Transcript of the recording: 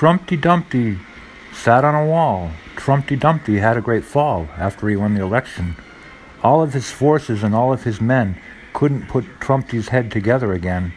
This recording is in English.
Trumpty Dumpty sat on a wall. Trumpty Dumpty had a great fall after he won the election. All of his forces and all of his men couldn't put Trumpty's head together again,